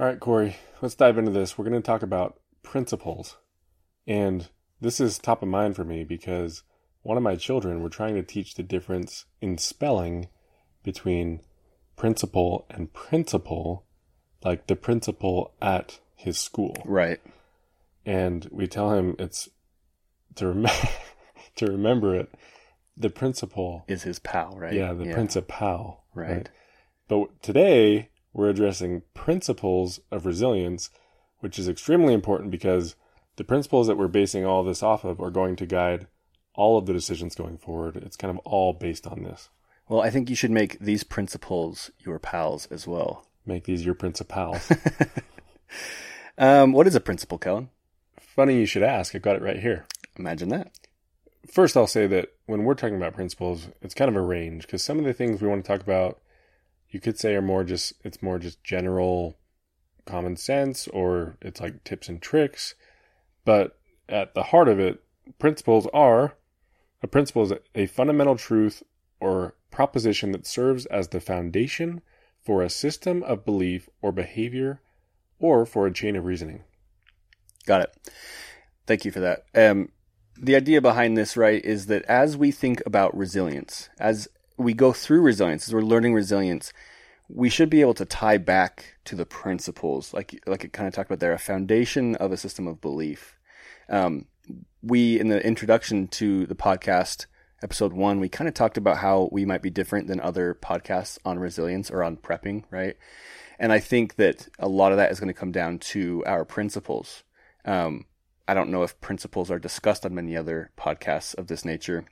All right, Kory, let's dive into this. We're going to talk about principles. And this is top of mind for me because one of my children, we're trying to teach the difference in spelling between principal and principal, like the principal at his school. Right. And we tell him it's to, rem- to remember it. The principal Is his pal, right? Yeah, the principal. Right. But today we're addressing principles of resilience, which is extremely important because the principles that we're basing all this off of are going to guide all of the decisions going forward. It's kind of all based on this. Well, I think you should make these principles your pals as well. Make these your principals. Um, what is a principle, Kellan? Funny you should ask. I've got it right here. Imagine that. First, I'll say that when we're talking about principles, it's kind of a range because some of the things we want to talk about, you could say are more just, it's more just general common sense or it's like tips and tricks. But at the heart of it, principles are a principle is a fundamental truth or proposition that serves as the foundation for a system of belief or behavior or for a chain of reasoning. Got it. Thank you for that. Um, the idea behind this, right, is that as we think about resilience, as we go through resilience, as we're learning resilience, we should be able to tie back to the principles, like like it kind of talked about there, a foundation of a system of belief. Um, we in the introduction to the podcast, episode one, we kind of talked about how we might be different than other podcasts on resilience or on prepping, right? And I think that a lot of that is going to come down to our principles. Um, I don't know if principles are discussed on many other podcasts of this nature,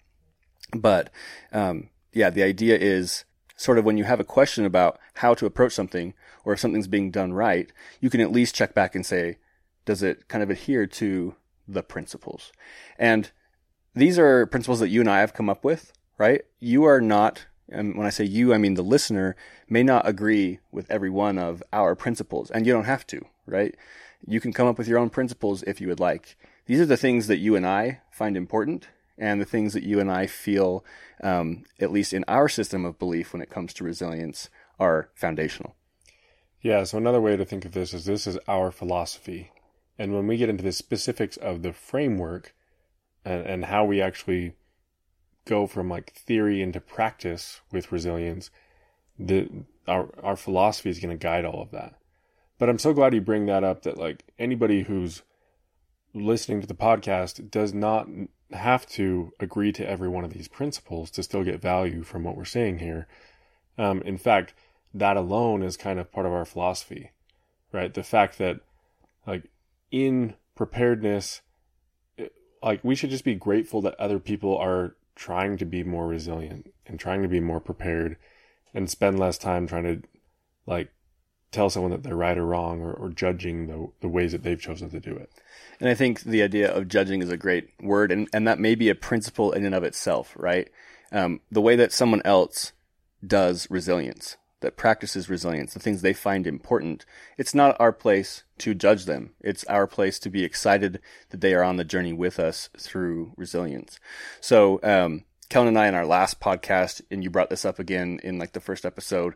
but um, yeah, the idea is sort of when you have a question about how to approach something or if something's being done right, you can at least check back and say, does it kind of adhere to the principles? And these are principles that you and I have come up with, right? You are not, and when I say you, I mean the listener may not agree with every one of our principles, and you don't have to, right? You can come up with your own principles if you would like. These are the things that you and I find important, and the things that you and I feel, um, at least in our system of belief when it comes to resilience, are foundational. Yeah, so another way to think of this is this is our philosophy. And when we get into the specifics of the framework and, and how we actually go from like theory into practice with resilience, the our our philosophy is going to guide all of that. But I'm so glad you bring that up that like anybody who's listening to the podcast does not have to agree to every one of these principles to still get value from what we're saying here. Um, in fact, that alone is kind of part of our philosophy, right? The fact that, like, in preparedness, like, we should just be grateful that other people are trying to be more resilient and trying to be more prepared and spend less time trying to, like, tell someone that they're right or wrong or, or judging the, the ways that they've chosen to do it. And I think the idea of judging is a great word, and, and that may be a principle in and of itself, right? Um, the way that someone else does resilience, that practices resilience, the things they find important, it's not our place to judge them. It's our place to be excited that they are on the journey with us through resilience. So, um, Kellan and I in our last podcast, and you brought this up again in like the first episode,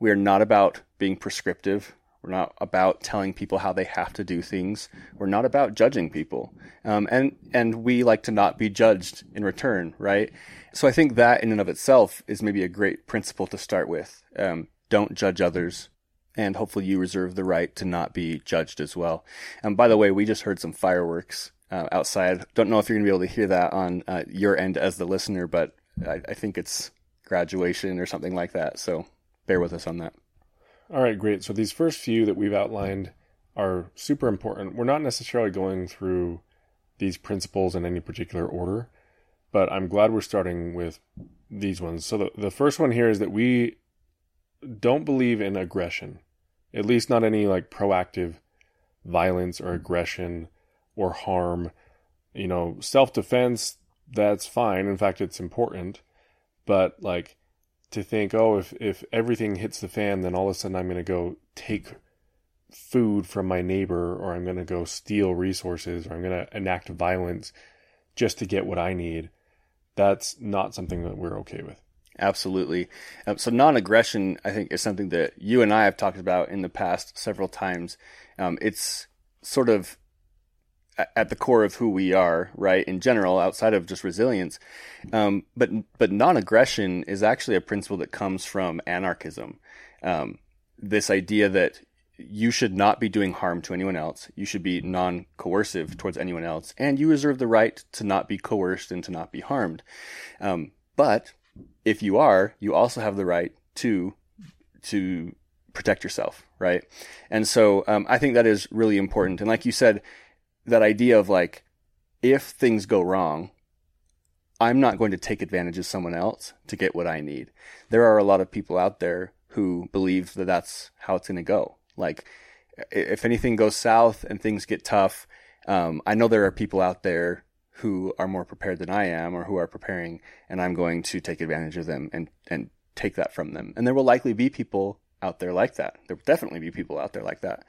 we are not about being prescriptive We're not about telling people how they have to do things. We're not about judging people. Um, and, and we like to not be judged in return, right? So I think that in and of itself is maybe a great principle to start with. Um, don't judge others. And hopefully you reserve the right to not be judged as well. And by the way, we just heard some fireworks uh, outside. Don't know if you're going to be able to hear that on uh, your end as the listener, but I, I think it's graduation or something like that. So bear with us on that. All right, great. So these first few that we've outlined are super important. We're not necessarily going through these principles in any particular order, but I'm glad we're starting with these ones. So the, the first one here is that we don't believe in aggression, at least not any like proactive violence or aggression or harm. You know, self defense, that's fine. In fact, it's important. But like to think, oh, if, if everything hits the fan, then all of a sudden I'm going to go take food from my neighbor or I'm going to go steal resources or I'm going to enact violence just to get what I need. That's not something that we're okay with. Absolutely. Um, so non-aggression, I think, is something that you and I have talked about in the past several times. Um, it's sort of at the core of who we are, right? In general, outside of just resilience, um, but but non-aggression is actually a principle that comes from anarchism. Um, this idea that you should not be doing harm to anyone else. You should be non-coercive towards anyone else, and you reserve the right to not be coerced and to not be harmed. Um, but if you are, you also have the right to to protect yourself, right? And so um, I think that is really important. And like you said, that idea of like, if things go wrong, I'm not going to take advantage of someone else to get what I need. There are a lot of people out there who believe that that's how it's going to go. Like, if anything goes south and things get tough, um, I know there are people out there who are more prepared than I am or who are preparing, and I'm going to take advantage of them and, and take that from them. And there will likely be people out there like that. There will definitely be people out there like that.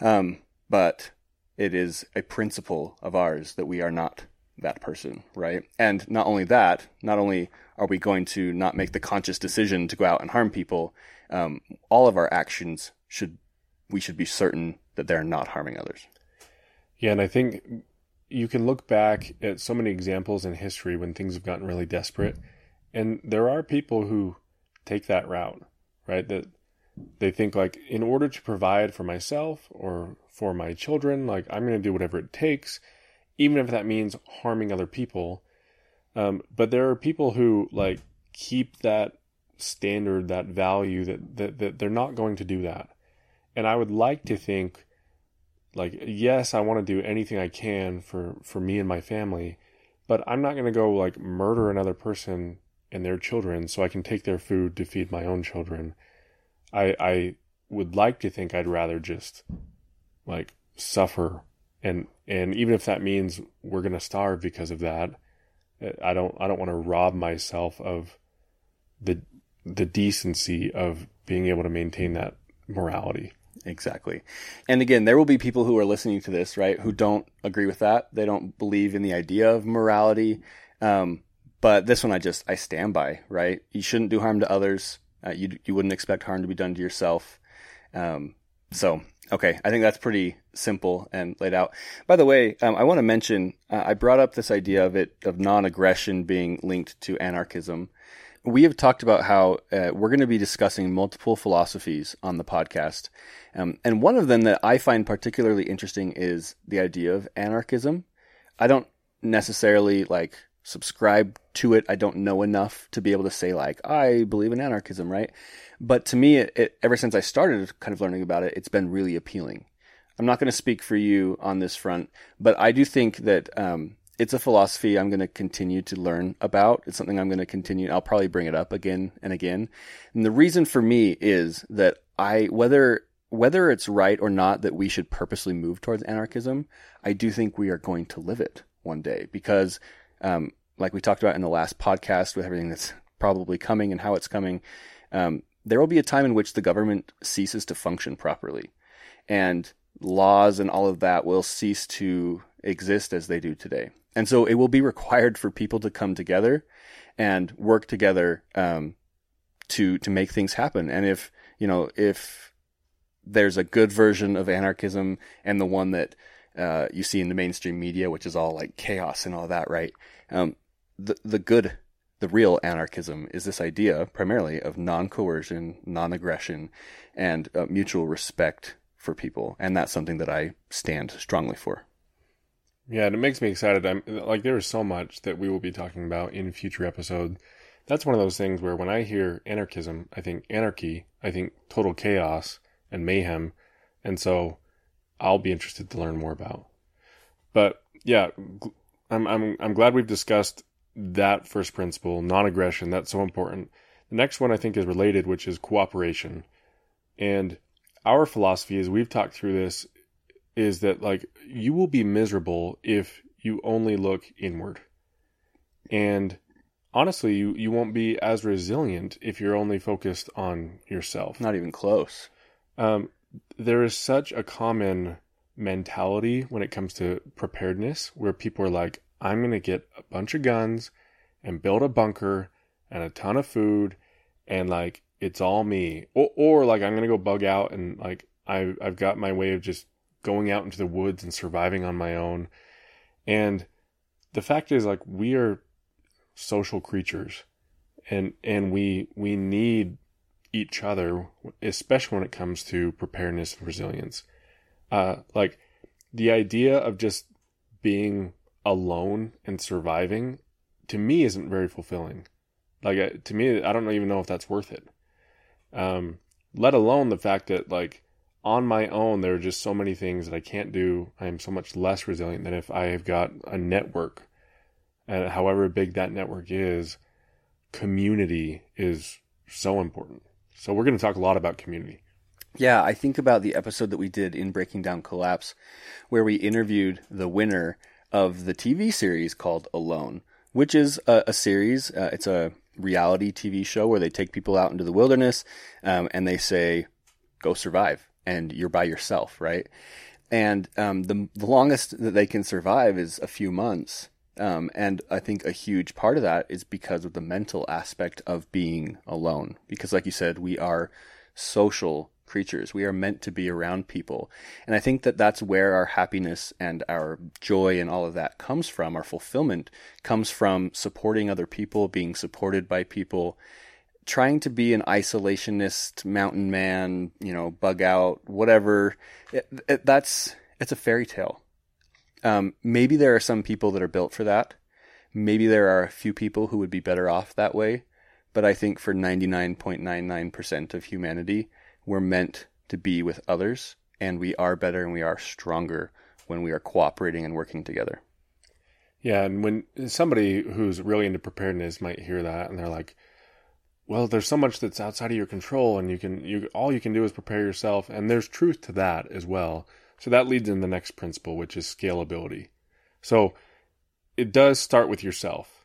Um, but it is a principle of ours that we are not that person, right? And not only that, not only are we going to not make the conscious decision to go out and harm people, um, all of our actions should, we should be certain that they're not harming others. Yeah, and I think you can look back at so many examples in history when things have gotten really desperate, and there are people who take that route, right? That they think like in order to provide for myself or for my children. Like, I'm going to do whatever it takes, even if that means harming other people. Um, but there are people who, like, keep that standard, that value, that, that, that they're not going to do that. And I would like to think, like, yes, I want to do anything I can for, for me and my family, but I'm not going to go, like, murder another person and their children so I can take their food to feed my own children. I, I would like to think I'd rather just like suffer. And and even if that means we're going to starve because of that i don't i don't want to rob myself of the the decency of being able to maintain that morality. Exactly. And again there will be people who are listening to this right who don't agree with that. They don't believe in the idea of morality. Um, but this one i just i stand by right? You shouldn't do harm to others uh, you you wouldn't expect harm to be done to yourself um, so Okay, I think that's pretty simple and laid out. By the way, um, I want to mention uh, I brought up this idea of it of non-aggression being linked to anarchism. We have talked about how uh, we're going to be discussing multiple philosophies on the podcast, um, and one of them that I find particularly interesting is the idea of anarchism. I don't necessarily like subscribe to it. I don't know enough to be able to say like I believe in anarchism, right? But to me, it, it, ever since I started kind of learning about it, it's been really appealing. I'm not going to speak for you on this front, but I do think that um, it's a philosophy I'm going to continue to learn about. It's something I'm going to continue. I'll probably bring it up again and again. And the reason for me is that I, whether whether it's right or not that we should purposely move towards anarchism, I do think we are going to live it one day because, um, like we talked about in the last podcast, with everything that's probably coming and how it's coming, um, there will be a time in which the government ceases to function properly and laws and all of that will cease to exist as they do today. And so it will be required for people to come together and work together um, to to make things happen. And if you know if there's a good version of anarchism and the one that uh, you see in the mainstream media, which is all like chaos and all that, right? Um, the the good, the real anarchism is this idea primarily of non-coercion, non-aggression, and uh, mutual respect for people, and that's something that I stand strongly for. Yeah, and it makes me excited. I'm like there is so much that we will be talking about in future episodes. That's one of those things where when I hear anarchism, I think anarchy, I think total chaos and mayhem, and so I'll be interested to learn more about. But yeah, I'm I'm I'm glad we've discussed that first principle, non-aggression. That's so important. The next one I think is related, which is cooperation. And our philosophy, as we've talked through this, is that like you will be miserable if you only look inward. And honestly, you, you won't be as resilient if you're only focused on yourself. Not even close. Um, there is such a common mentality when it comes to preparedness where people are like, I'm going to get a bunch of guns and build a bunker and a ton of food and like it's all me. Or, or like I'm going to go bug out and like I, I've got my way of just going out into the woods and surviving on my own. And the fact is like we are social creatures and and we we need each other especially when it comes to preparedness and resilience uh like the idea of just being alone and surviving to me isn't very fulfilling like uh, to me i don't even know if that's worth it um let alone the fact that like on my own, there are just so many things that I can't do. I am so much less resilient than if I have got a network. And however big that network is, community is so important. So we're going to talk a lot about community. Yeah, I think about the episode that we did in Breaking Down Collapse, where we interviewed the winner of the TV series called Alone, which is a, a series. Uh, it's a reality TV show where they take people out into the wilderness um, and they say, go survive and you're by yourself, right? And um, the, the longest that they can survive is a few months. Um, and I think a huge part of that is because of the mental aspect of being alone. Because, like you said, we are social creatures. We are meant to be around people. And I think that that's where our happiness and our joy and all of that comes from. Our fulfillment comes from supporting other people, being supported by people, trying to be an isolationist mountain man, you know, bug out, whatever. It, it, that's it's a fairy tale. Um, maybe there are some people that are built for that. Maybe there are a few people who would be better off that way. But I think for 99.99% of humanity, we're meant to be with others, and we are better and we are stronger when we are cooperating and working together. Yeah, and when somebody who's really into preparedness might hear that and they're like, well, there's so much that's outside of your control, and you can you all you can do is prepare yourself, and there's truth to that as well. So that leads in the next principle, which is scalability. So it does start with yourself,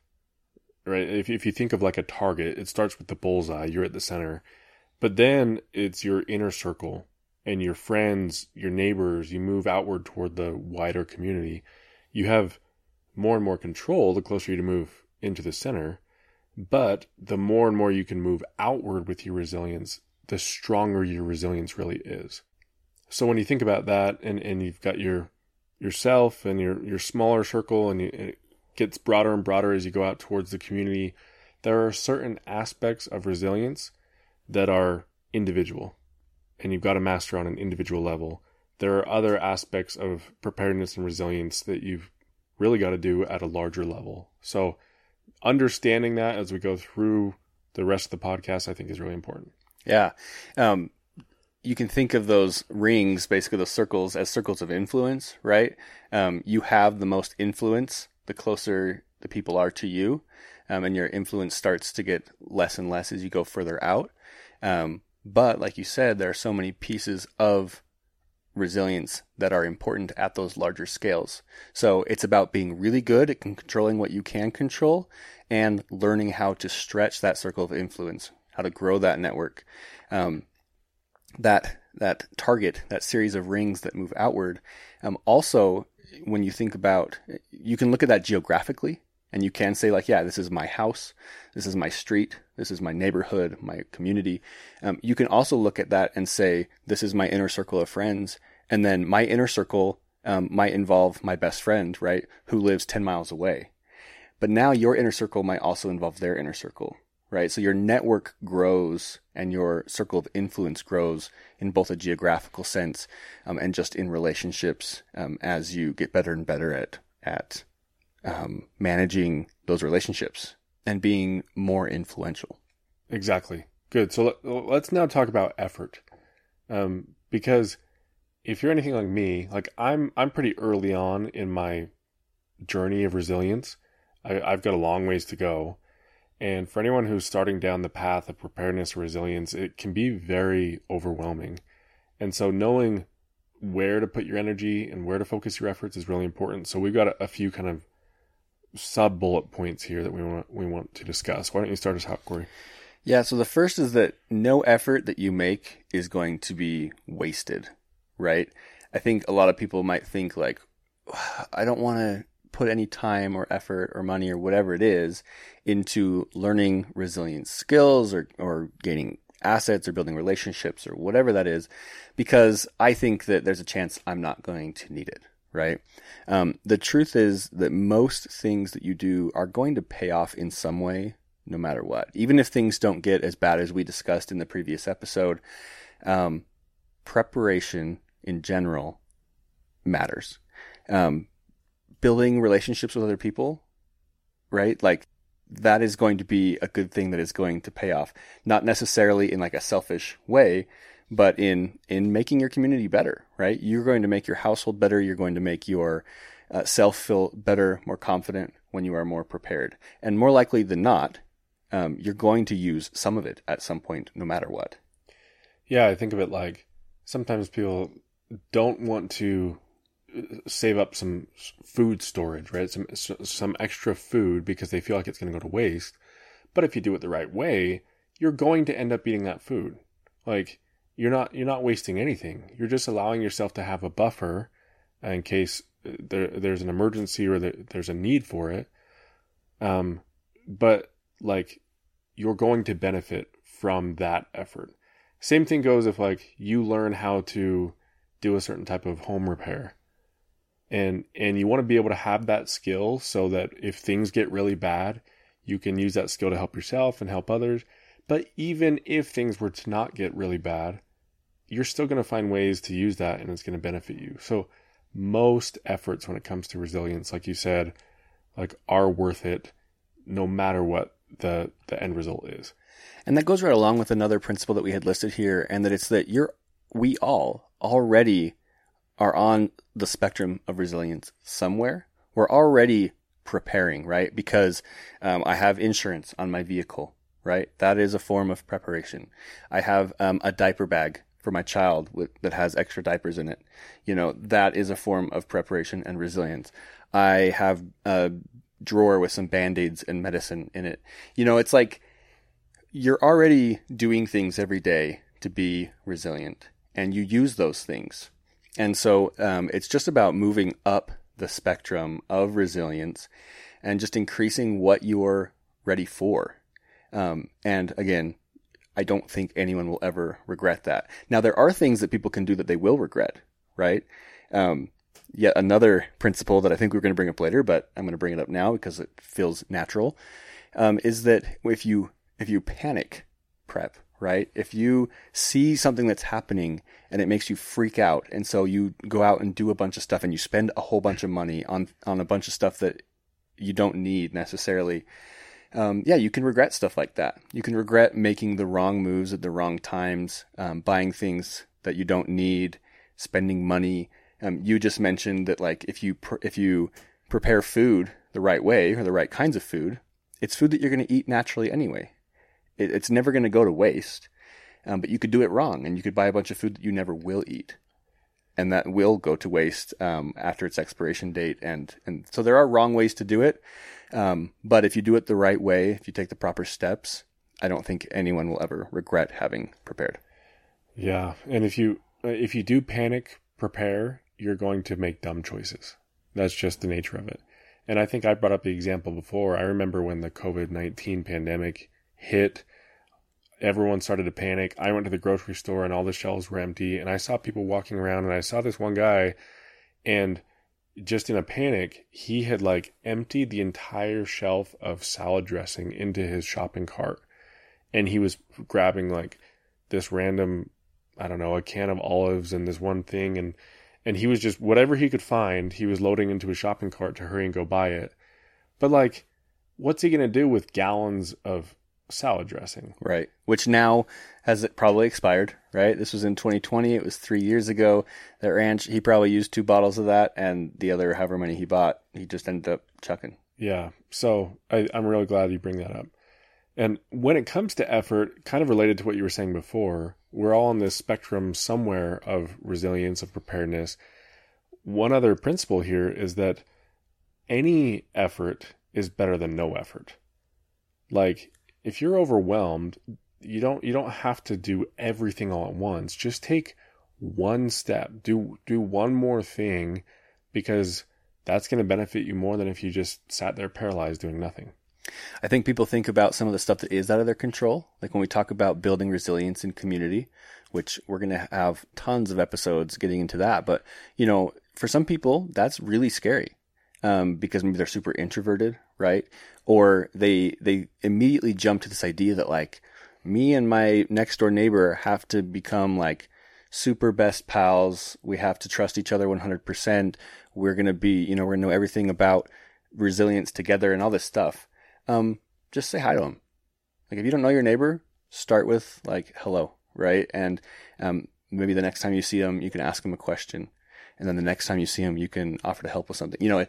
right? If if you think of like a target, it starts with the bullseye. You're at the center, but then it's your inner circle and your friends, your neighbors. You move outward toward the wider community. You have more and more control the closer you move into the center but the more and more you can move outward with your resilience, the stronger your resilience really is. So when you think about that and, and you've got your yourself and your, your smaller circle and, you, it gets broader and broader as you go out towards the community, there are certain aspects of resilience that are individual and you've got to master on an individual level. There are other aspects of preparedness and resilience that you've really got to do at a larger level. So understanding that as we go through the rest of the podcast, I think is really important. Yeah. Um, you can think of those rings, basically those circles, as circles of influence, right? Um, you have the most influence the closer the people are to you, um, and your influence starts to get less and less as you go further out. Um, but like you said, there are so many pieces of resilience that are important at those larger scales. So it's about being really good at controlling what you can control and learning how to stretch that circle of influence, how to grow that network. Um, that that target, that series of rings that move outward. Um, also, when you think about, you can look at that geographically And you can say like, yeah, this is my house, this is my street, this is my neighborhood, my community. Um, you can also look at that and say, this is my inner circle of friends, and then my inner circle um, might involve my best friend, right, who lives ten miles away. But now your inner circle might also involve their inner circle, right? So your network grows and your circle of influence grows in both a geographical sense um, and just in relationships um, as you get better and better at at um, managing those relationships and being more influential. Exactly. Good. So let, let's now talk about effort, um, because if you're anything like me, like I'm, I'm pretty early on in my journey of resilience. I, I've got a long ways to go. And for anyone who's starting down the path of preparedness or resilience, it can be very overwhelming. And so knowing where to put your energy and where to focus your efforts is really important. So we've got a, a few kind of sub bullet points here that we want we want to discuss. Why don't you start us out, Kory? Yeah, so the first is that no effort that you make is going to be wasted, right? I think a lot of people might think like I don't want to put any time or effort or money or whatever it is into learning resilience skills or or gaining assets or building relationships or whatever that is because I think that there's a chance I'm not going to need it right? Um, the truth is that most things that you do are going to pay off in some way, no matter what. Even if things don't get as bad as we discussed in the previous episode, um, preparation in general matters. Um, building relationships with other people, right? Like that is going to be a good thing that is going to pay off, not necessarily in like a selfish way, but in in making your community better, right? You're going to make your household better. You're going to make your uh, self feel better, more confident when you are more prepared, and more likely than not, um, you're going to use some of it at some point, no matter what. Yeah, I think of it like sometimes people don't want to uh, save up some food storage, right? Some some extra food because they feel like it's going to go to waste. But if you do it the right way, you're going to end up eating that food. Like you're not you're not wasting anything. You're just allowing yourself to have a buffer in case there, there's an emergency or there, there's a need for it. Um, but like you're going to benefit from that effort. Same thing goes if like you learn how to do a certain type of home repair. And and you want to be able to have that skill so that if things get really bad, you can use that skill to help yourself and help others but even if things were to not get really bad, you're still going to find ways to use that and it's going to benefit you. So most efforts when it comes to resilience, like you said, like are worth it no matter what the the end result is. And that goes right along with another principle that we had listed here and that it's that you're we all already are on the spectrum of resilience somewhere. We're already preparing, right? Because um, I have insurance on my vehicle right? That is a form of preparation. I have um, a diaper bag for my child with, that has extra diapers in it. You know, that is a form of preparation and resilience. I have a drawer with some band-aids and medicine in it. You know, it's like you're already doing things every day to be resilient and you use those things. And so um, it's just about moving up the spectrum of resilience and just increasing what you're ready for um, and again, I don't think anyone will ever regret that. Now, there are things that people can do that they will regret, right? Um, yet another principle that I think we're going to bring up later, but I'm going to bring it up now because it feels natural, um, is that if you if you panic prep, right? If you see something that's happening and it makes you freak out, and so you go out and do a bunch of stuff and you spend a whole bunch of money on on a bunch of stuff that you don't need necessarily um, yeah, you can regret stuff like that. You can regret making the wrong moves at the wrong times, um, buying things that you don't need, spending money. Um, you just mentioned that like if you pr- if you prepare food the right way or the right kinds of food, it's food that you're going to eat naturally anyway. It, it's never going to go to waste. Um, but you could do it wrong, and you could buy a bunch of food that you never will eat, and that will go to waste um, after its expiration date. And and so there are wrong ways to do it. Um, but if you do it the right way, if you take the proper steps, I don't think anyone will ever regret having prepared. Yeah, and if you if you do panic prepare, you're going to make dumb choices. That's just the nature of it. And I think I brought up the example before. I remember when the COVID 19 pandemic hit, everyone started to panic. I went to the grocery store and all the shelves were empty. And I saw people walking around and I saw this one guy and just in a panic, he had like emptied the entire shelf of salad dressing into his shopping cart. And he was grabbing like this random, I don't know, a can of olives and this one thing. And, and he was just, whatever he could find, he was loading into his shopping cart to hurry and go buy it. But like, what's he going to do with gallons of salad dressing? Right. Which now has it probably expired, right? This was in 2020. It was three years ago. That ranch, he probably used two bottles of that, and the other, however many he bought, he just ended up chucking. Yeah. So I, I'm really glad you bring that up. And when it comes to effort, kind of related to what you were saying before, we're all on this spectrum somewhere of resilience, of preparedness. One other principle here is that any effort is better than no effort. Like if you're overwhelmed, you don't you don't have to do everything all at once. Just take one step. Do do one more thing because that's going to benefit you more than if you just sat there paralyzed doing nothing. I think people think about some of the stuff that is out of their control. Like when we talk about building resilience in community, which we're going to have tons of episodes getting into that. But, you know, for some people, that's really scary um, because maybe they're super introverted, right? Or they, they immediately jump to this idea that like me and my next door neighbor have to become like super best pals. We have to trust each other 100%. We're going to be, you know, we're going to know everything about resilience together and all this stuff um, just say hi to them. Like if you don't know your neighbor, start with like hello, right? And um, maybe the next time you see them, you can ask them a question, and then the next time you see them, you can offer to help with something. You know,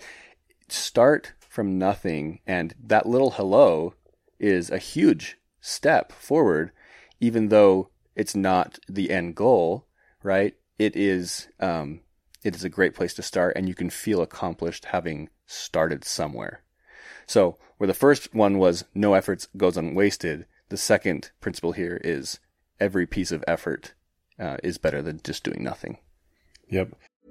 start from nothing, and that little hello is a huge step forward, even though it's not the end goal, right? It is. Um, it is a great place to start, and you can feel accomplished having started somewhere. So, where the first one was no efforts goes unwasted, the second principle here is every piece of effort uh, is better than just doing nothing. Yep.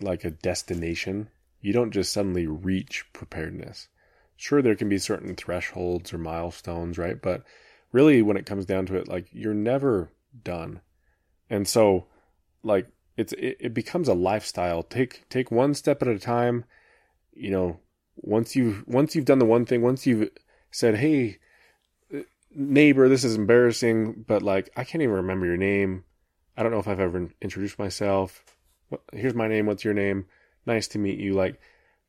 like a destination. You don't just suddenly reach preparedness. Sure, there can be certain thresholds or milestones, right? But really, when it comes down to it, like you're never done. And so, like it's it, it becomes a lifestyle. Take take one step at a time. You know, once you've once you've done the one thing, once you've said, "Hey, neighbor, this is embarrassing," but like I can't even remember your name. I don't know if I've ever introduced myself here's my name. What's your name? Nice to meet you. Like,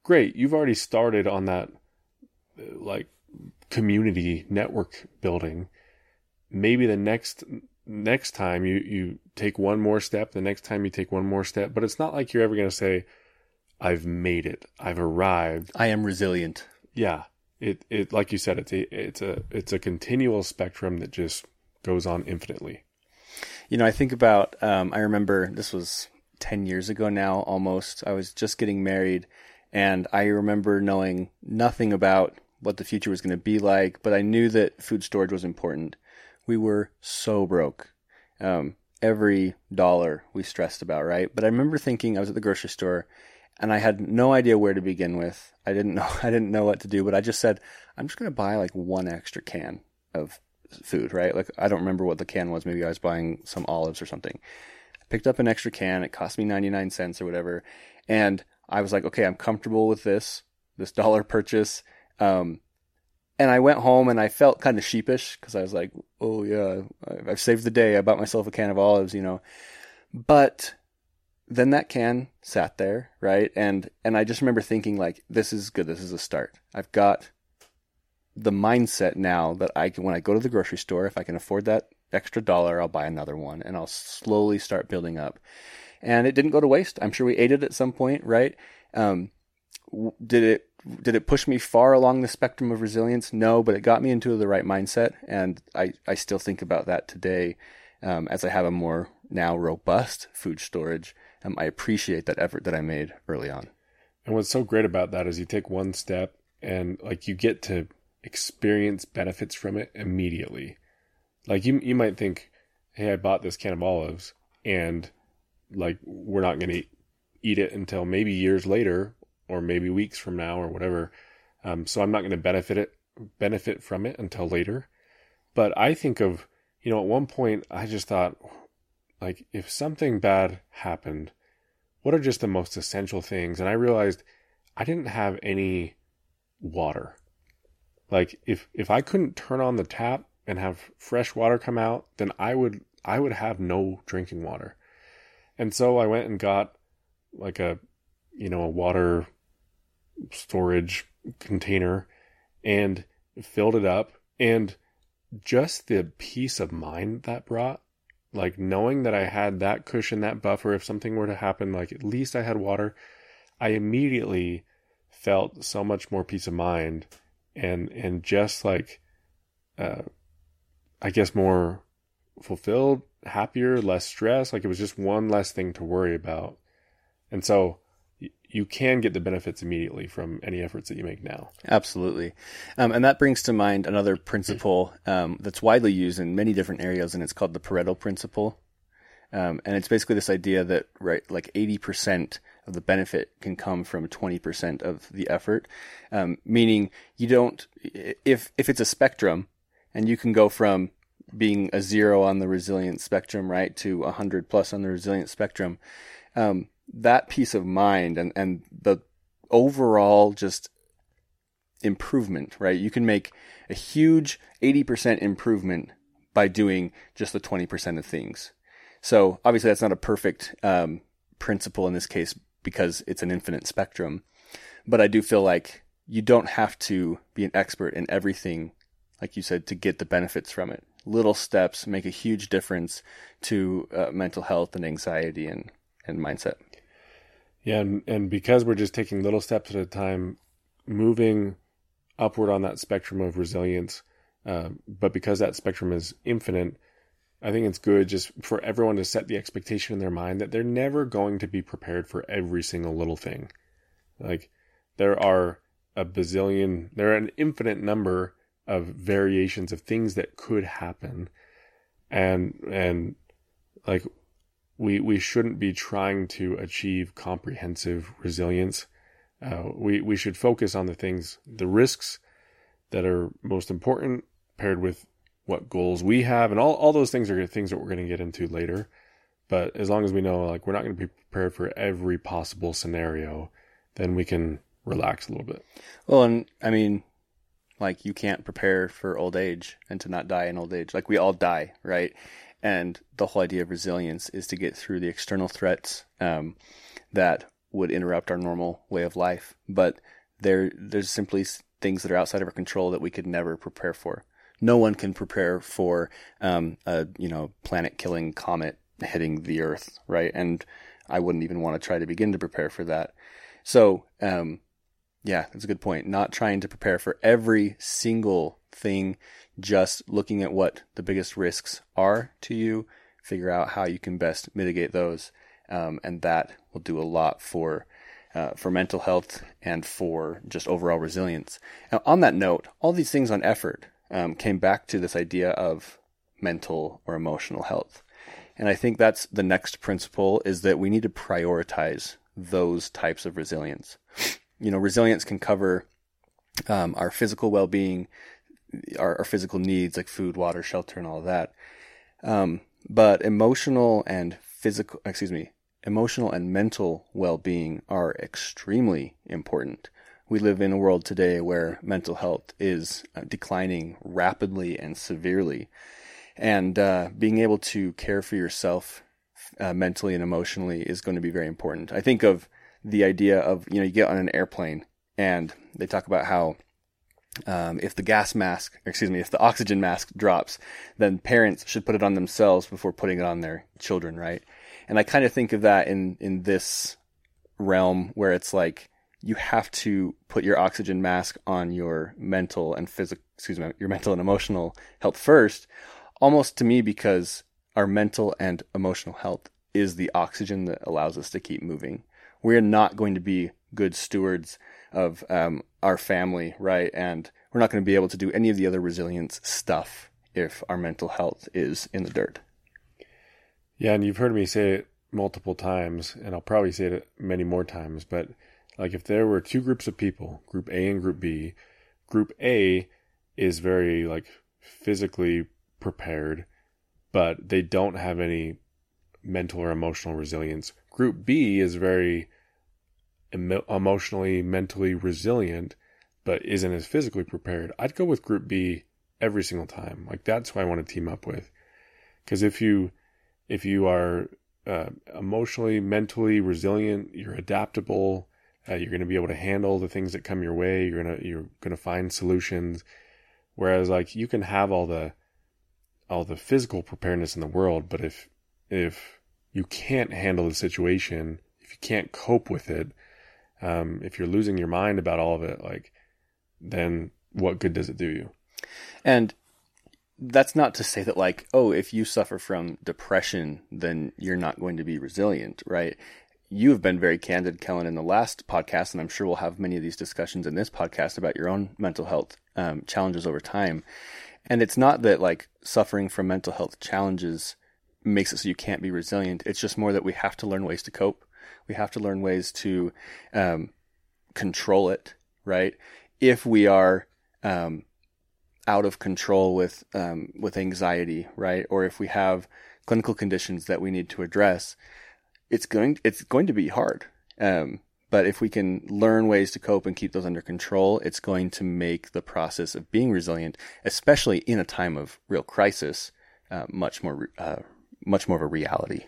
great. You've already started on that, uh, like, community network building. Maybe the next next time you you take one more step. The next time you take one more step. But it's not like you're ever going to say, "I've made it. I've arrived. I am resilient." Yeah. It it like you said, it's a it's a it's a continual spectrum that just goes on infinitely. You know, I think about. Um, I remember this was 10 years ago now almost. I was just getting married and I remember knowing nothing about what the future was going to be like, but I knew that food storage was important. We were so broke. Um, every dollar we stressed about, right? But I remember thinking I was at the grocery store and I had no idea where to begin with. I didn't know I didn't know what to do, but I just said, I'm just going to buy like one extra can of food, right? Like I don't remember what the can was. Maybe I was buying some olives or something. Picked up an extra can. It cost me 99 cents or whatever. And I was like, okay, I'm comfortable with this, this dollar purchase. Um, and I went home and I felt kind of sheepish because I was like, oh yeah, I've saved the day. I bought myself a can of olives, you know. But then that can sat there, right? And and I just remember thinking like, this is good. This is a start. I've got the mindset now that I can when I go to the grocery store, if I can afford that extra dollar, I'll buy another one and I'll slowly start building up. And it didn't go to waste. I'm sure we ate it at some point, right? Um, did it did it push me far along the spectrum of resilience? No, but it got me into the right mindset, and I I still think about that today um, as I have a more now robust food storage. Um, I appreciate that effort that I made early on. And what's so great about that is you take one step and like you get to experience benefits from it immediately. Like you you might think, "Hey, I bought this can of olives and like we're not going to eat it until maybe years later or maybe weeks from now or whatever. Um, so I'm not going to benefit it benefit from it until later. But I think of you know at one point I just thought like if something bad happened, what are just the most essential things? And I realized I didn't have any water. Like if if I couldn't turn on the tap and have fresh water come out, then I would I would have no drinking water. And so I went and got like a you know a water storage container and filled it up and just the peace of mind that brought like knowing that I had that cushion that buffer if something were to happen like at least I had water I immediately felt so much more peace of mind and and just like uh I guess more fulfilled, happier, less stress. Like it was just one less thing to worry about. And so you can get the benefits immediately from any efforts that you make now. Absolutely. Um, and that brings to mind another principle um, that's widely used in many different areas, and it's called the Pareto principle. Um, and it's basically this idea that, right, like 80% of the benefit can come from 20% of the effort. Um, meaning you don't, if, if it's a spectrum and you can go from being a zero on the resilience spectrum, right, to a hundred plus on the resilience spectrum, um, that peace of mind and, and the overall just improvement, right? You can make a huge 80% improvement by doing just the 20% of things. So obviously that's not a perfect um, principle in this case because it's an infinite spectrum. But I do feel like you don't have to be an expert in everything, like you said, to get the benefits from it little steps make a huge difference to uh, mental health and anxiety and, and mindset. Yeah, and, and because we're just taking little steps at a time, moving upward on that spectrum of resilience, uh, but because that spectrum is infinite, I think it's good just for everyone to set the expectation in their mind that they're never going to be prepared for every single little thing. Like there are a bazillion, there are an infinite number of variations of things that could happen. And and like we we shouldn't be trying to achieve comprehensive resilience. Uh, we we should focus on the things the risks that are most important paired with what goals we have. And all, all those things are things that we're going to get into later. But as long as we know like we're not going to be prepared for every possible scenario then we can relax a little bit. Well and i mean like you can't prepare for old age and to not die in old age. Like we all die, right? And the whole idea of resilience is to get through the external threats um, that would interrupt our normal way of life. But there, there's simply things that are outside of our control that we could never prepare for. No one can prepare for um, a you know planet-killing comet hitting the Earth, right? And I wouldn't even want to try to begin to prepare for that. So um, yeah, that's a good point. Not trying to prepare for every single thing, just looking at what the biggest risks are to you, figure out how you can best mitigate those, um, and that will do a lot for uh, for mental health and for just overall resilience. Now, on that note, all these things on effort um, came back to this idea of mental or emotional health, and I think that's the next principle is that we need to prioritize those types of resilience you know, resilience can cover um, our physical well-being, our, our physical needs like food, water, shelter, and all of that. Um, but emotional and physical, excuse me, emotional and mental well-being are extremely important. We live in a world today where mental health is uh, declining rapidly and severely. And uh, being able to care for yourself uh, mentally and emotionally is going to be very important. I think of the idea of, you know, you get on an airplane and they talk about how um, if the gas mask, excuse me, if the oxygen mask drops, then parents should put it on themselves before putting it on their children, right? And I kind of think of that in in this realm where it's like you have to put your oxygen mask on your mental and physical, excuse me, your mental and emotional health first, almost to me because our mental and emotional health is the oxygen that allows us to keep moving. We're not going to be good stewards of um, our family, right? And we're not going to be able to do any of the other resilience stuff if our mental health is in the dirt. Yeah, and you've heard me say it multiple times, and I'll probably say it many more times, but like if there were two groups of people, group A and group B, group A is very like physically prepared, but they don't have any mental or emotional resilience. Group B is very emo- emotionally, mentally resilient, but isn't as physically prepared. I'd go with group B every single time. Like that's who I want to team up with. Because if you if you are uh, emotionally, mentally resilient, you're adaptable. Uh, you're going to be able to handle the things that come your way. You're gonna you're gonna find solutions. Whereas like you can have all the all the physical preparedness in the world, but if if you can't handle the situation, if you can't cope with it, um, if you're losing your mind about all of it, like, then what good does it do you? And that's not to say that like, oh, if you suffer from depression, then you're not going to be resilient, right? You have been very candid, Kellan, in the last podcast, and I'm sure we'll have many of these discussions in this podcast about your own mental health um, challenges over time. And it's not that like suffering from mental health challenges makes it so you can't be resilient. It's just more that we have to learn ways to cope. We have to learn ways to um, control it, right? If we are um, out of control with um, with anxiety, right, or if we have clinical conditions that we need to address, it's going it's going to be hard. Um, but if we can learn ways to cope and keep those under control, it's going to make the process of being resilient, especially in a time of real crisis, uh, much more uh, much more of a reality.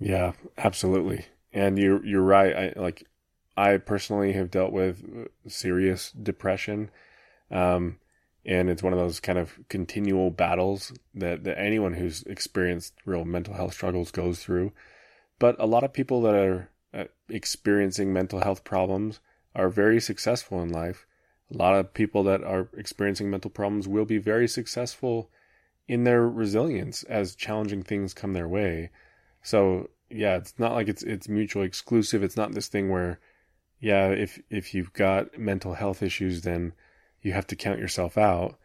Yeah, absolutely. And you're you're right. I like I personally have dealt with serious depression. Um, and it's one of those kind of continual battles that, that anyone who's experienced real mental health struggles goes through. But a lot of people that are uh, experiencing mental health problems are very successful in life. A lot of people that are experiencing mental problems will be very successful in their resilience as challenging things come their way. So yeah, it's not like it's it's mutually exclusive. It's not this thing where yeah, if if you've got mental health issues then you have to count yourself out.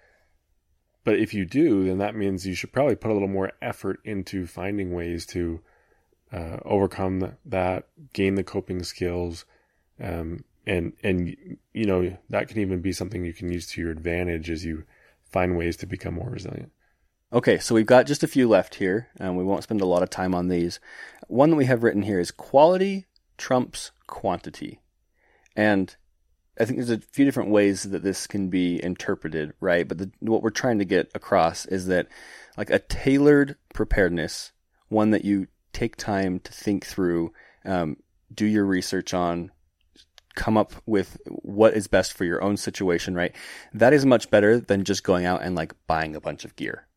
But if you do, then that means you should probably put a little more effort into finding ways to uh, overcome that, gain the coping skills, um, and and you know that can even be something you can use to your advantage as you find ways to become more resilient. Okay, so we've got just a few left here, and we won't spend a lot of time on these. One that we have written here is quality trumps quantity, and I think there's a few different ways that this can be interpreted, right? But the, what we're trying to get across is that like a tailored preparedness, one that you take time to think through, um, do your research on, come up with what is best for your own situation, right? That is much better than just going out and like buying a bunch of gear.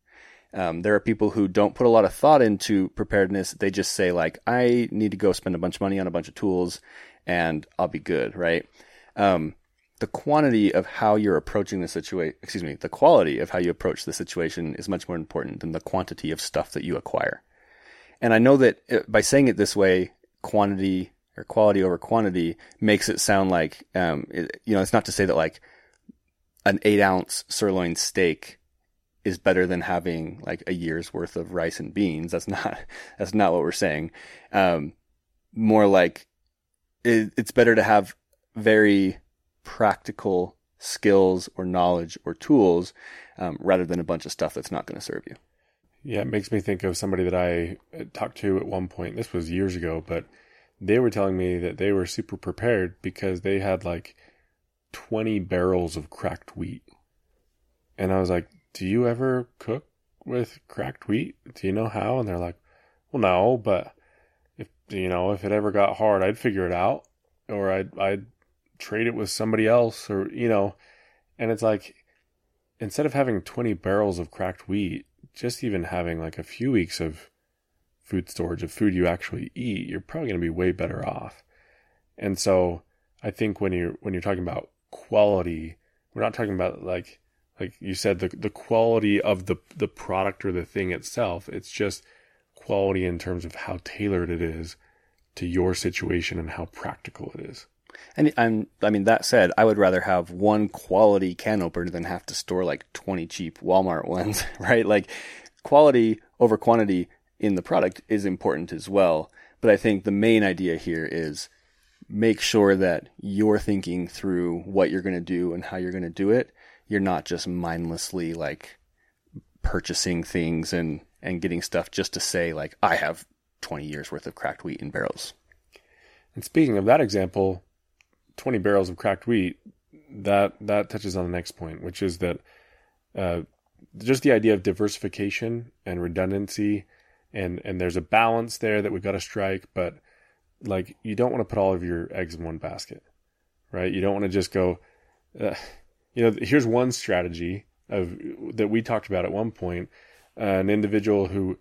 Um, there are people who don't put a lot of thought into preparedness. They just say like, I need to go spend a bunch of money on a bunch of tools and I'll be good, right? Um, the quantity of how you're approaching the situation, excuse me, the quality of how you approach the situation is much more important than the quantity of stuff that you acquire. And I know that uh, by saying it this way, quantity or quality over quantity makes it sound like, um, it, you know, it's not to say that like an eight ounce sirloin steak is better than having like a year's worth of rice and beans. That's not, that's not what we're saying. Um, more like it, it's better to have very practical skills or knowledge or tools um, rather than a bunch of stuff that's not going to serve you. Yeah, it makes me think of somebody that I uh, talked to at one point. This was years ago, but they were telling me that they were super prepared because they had like 20 barrels of cracked wheat. And I was like, Do you ever cook with cracked wheat? Do you know how? And they're like, Well, no, but if, you know, if it ever got hard, I'd figure it out or I'd, I'd trade it with somebody else or, you know, and it's like, instead of having 20 barrels of cracked wheat, just even having like a few weeks of food storage of food you actually eat, you're probably going to be way better off. And so I think when you're when you're talking about quality, we're not talking about like like you said the the quality of the the product or the thing itself. It's just quality in terms of how tailored it is to your situation and how practical it is. And I'm, I mean, that said, I would rather have one quality can opener than have to store like 20 cheap Walmart ones, right? Like quality over quantity in the product is important as well. But I think the main idea here is make sure that you're thinking through what you're going to do and how you're going to do it. You're not just mindlessly like purchasing things and, and getting stuff just to say like, I have 20 years worth of cracked wheat in barrels. And speaking of that example, 20 barrels of cracked wheat, that that touches on the next point, which is that uh, just the idea of diversification and redundancy, and and there's a balance there that we've got to strike, but like you don't want to put all of your eggs in one basket, right? You don't want to just go, uh, you know. Here's one strategy of that we talked about at one point. Uh, an individual who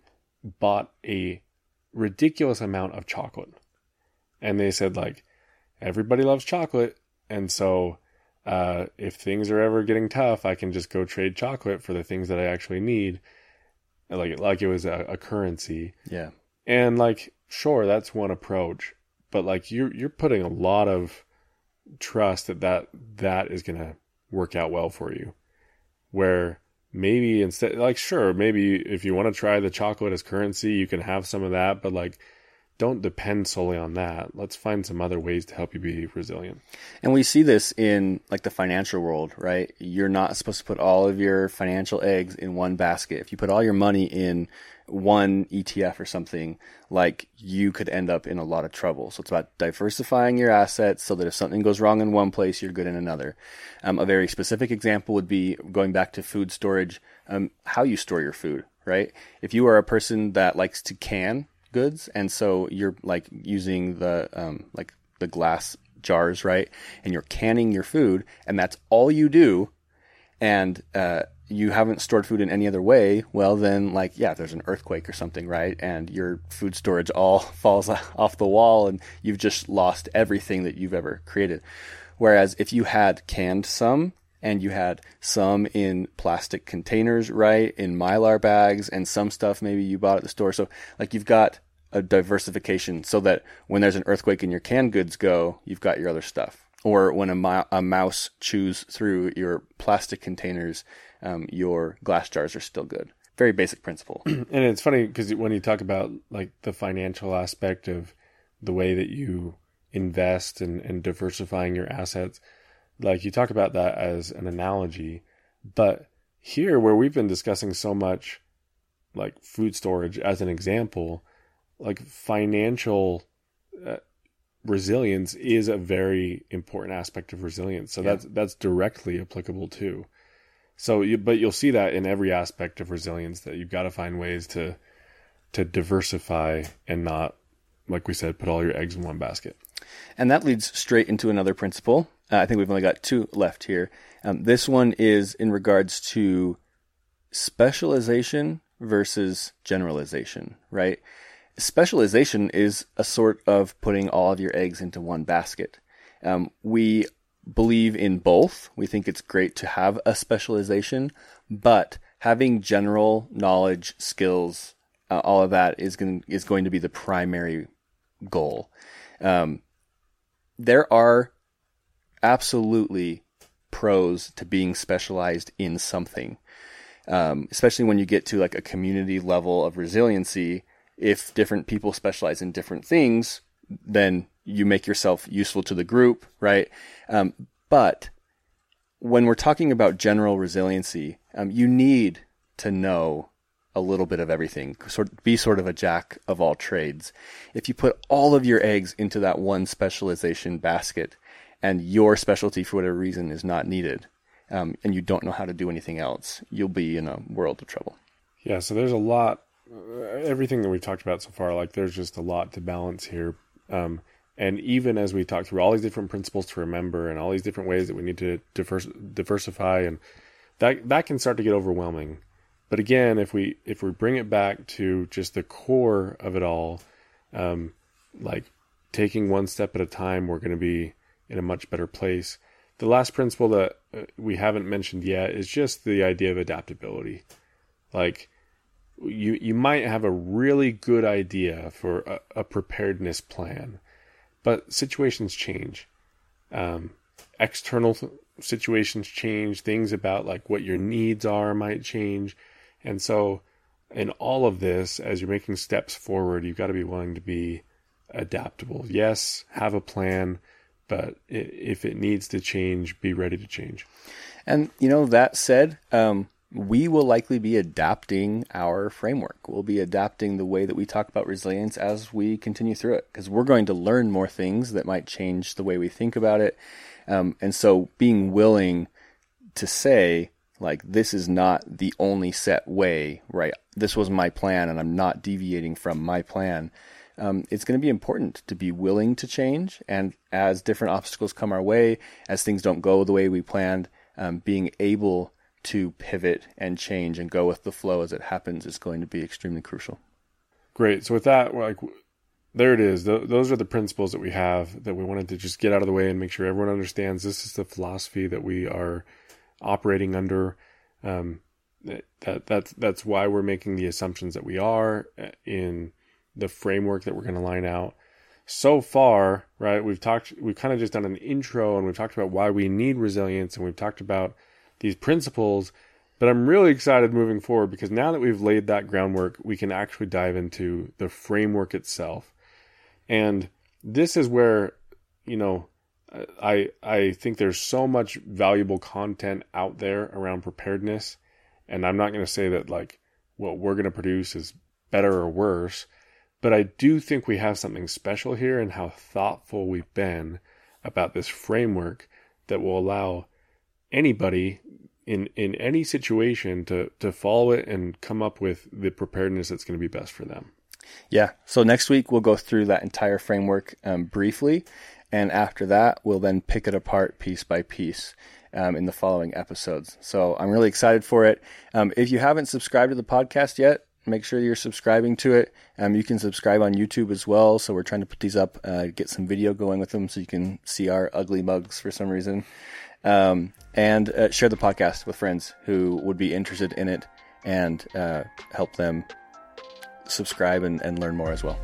bought a ridiculous amount of chocolate, and they said like everybody loves chocolate, and so uh, if things are ever getting tough, I can just go trade chocolate for the things that I actually need, like like it was a, a currency. Yeah, and like sure, that's one approach, but like you're you're putting a lot of trust that that that is gonna work out well for you, where maybe instead like sure maybe if you want to try the chocolate as currency you can have some of that but like don't depend solely on that. Let's find some other ways to help you be resilient. And we see this in like the financial world, right? You're not supposed to put all of your financial eggs in one basket. If you put all your money in one ETF or something, like you could end up in a lot of trouble. So it's about diversifying your assets so that if something goes wrong in one place, you're good in another. Um, a very specific example would be going back to food storage, um, how you store your food, right? If you are a person that likes to can goods, and so you're like using the um, like the glass jars, right? And you're canning your food, and that's all you do, and uh, you haven't stored food in any other way. Well, then, like, yeah, there's an earthquake or something, right? And your food storage all falls off the wall, and you've just lost everything that you've ever created. Whereas if you had canned some and you had some in plastic containers, right, in mylar bags, and some stuff maybe you bought at the store. So like you've got a diversification so that when there's an earthquake and your canned goods go, you've got your other stuff. Or when a, a mouse chews through your plastic containers, um, your glass jars are still good. Very basic principle. and it's funny because when you talk about like the financial aspect of the way that you invest and, and diversifying your assets, like you talk about that as an analogy, but here where we've been discussing so much like food storage as an example, like financial uh, resilience is a very important aspect of resilience. So yeah. that's that's directly applicable too. So, you, but you'll see that in every aspect of resilience that you've got to find ways to to diversify and not, like we said, put all your eggs in one basket. And that leads straight into another principle uh, I think we've only got two left here. Um, this one is in regards to specialization versus generalization, right? Specialization is a sort of putting all of your eggs into one basket. Um, we believe in both. We think it's great to have a specialization, but having general knowledge, skills, uh, all of that is going is going to be the primary goal. Um, there are absolutely pros to being specialized in something. Um, especially when you get to like a community level of resiliency. If different people specialize in different things, then you make yourself useful to the group, right? Um, but when we're talking about general resiliency, um, you need to know a little bit of everything, sort be sort of a jack of all trades. If you put all of your eggs into that one specialization basket, and your specialty for whatever reason is not needed, um, and you don't know how to do anything else, you'll be in a world of trouble. Yeah, so there's a lot. Everything that we've talked about so far, like there's just a lot to balance here. Um, and even as we talk through all these different principles to remember and all these different ways that we need to divers- diversify, and that that can start to get overwhelming. But again, if we if we bring it back to just the core of it all, um, like taking one step at a time, we're going to be in a much better place. The last principle that uh, we haven't mentioned yet is just the idea of adaptability. Like you you might have a really good idea for a, a preparedness plan, but situations change. Um, external situations change. Things about like what your needs are might change, and so in all of this, as you're making steps forward, you've got to be willing to be adaptable. Yes, have a plan, but if it needs to change, be ready to change. And you know that said, um, we will likely be adapting our framework. We'll be adapting the way that we talk about resilience as we continue through it because we're going to learn more things that might change the way we think about it. Um, and so being willing to say, like, this is not the only set way, right? This was my plan and I'm not deviating from my plan. Um, it's going to be important to be willing to change. And as different obstacles come our way, as things don't go the way we planned, um, being able to pivot and change and go with the flow as it happens is going to be extremely crucial. Great. So with that, like there it is. Th- those are the principles that we have that we wanted to just get out of the way and make sure everyone understands. This is the philosophy that we are operating under. Um, that that's that's why we're making the assumptions that we are uh, in the framework that we're going to line out. So far, right? We've talked. We've kind of just done an intro and we've talked about why we need resilience and we've talked about these principles. But I'm really excited moving forward because now that we've laid that groundwork, we can actually dive into the framework itself. And this is where, you know, I I think there's so much valuable content out there around preparedness, and I'm not going to say that like what we're going to produce is better or worse, but I do think we have something special here in how thoughtful we've been about this framework that will allow anybody in in any situation to to follow it and come up with the preparedness that's going to be best for them. Yeah. So next week we'll go through that entire framework um, briefly, and after that we'll then pick it apart piece by piece. Um, in the following episodes. So I'm really excited for it. Um, if you haven't subscribed to the podcast yet, make sure you're subscribing to it. Um, you can subscribe on YouTube as well. So we're trying to put these up, uh, get some video going with them so you can see our ugly mugs for some reason um, and uh, share the podcast with friends who would be interested in it and uh, help them subscribe and, and learn more as well.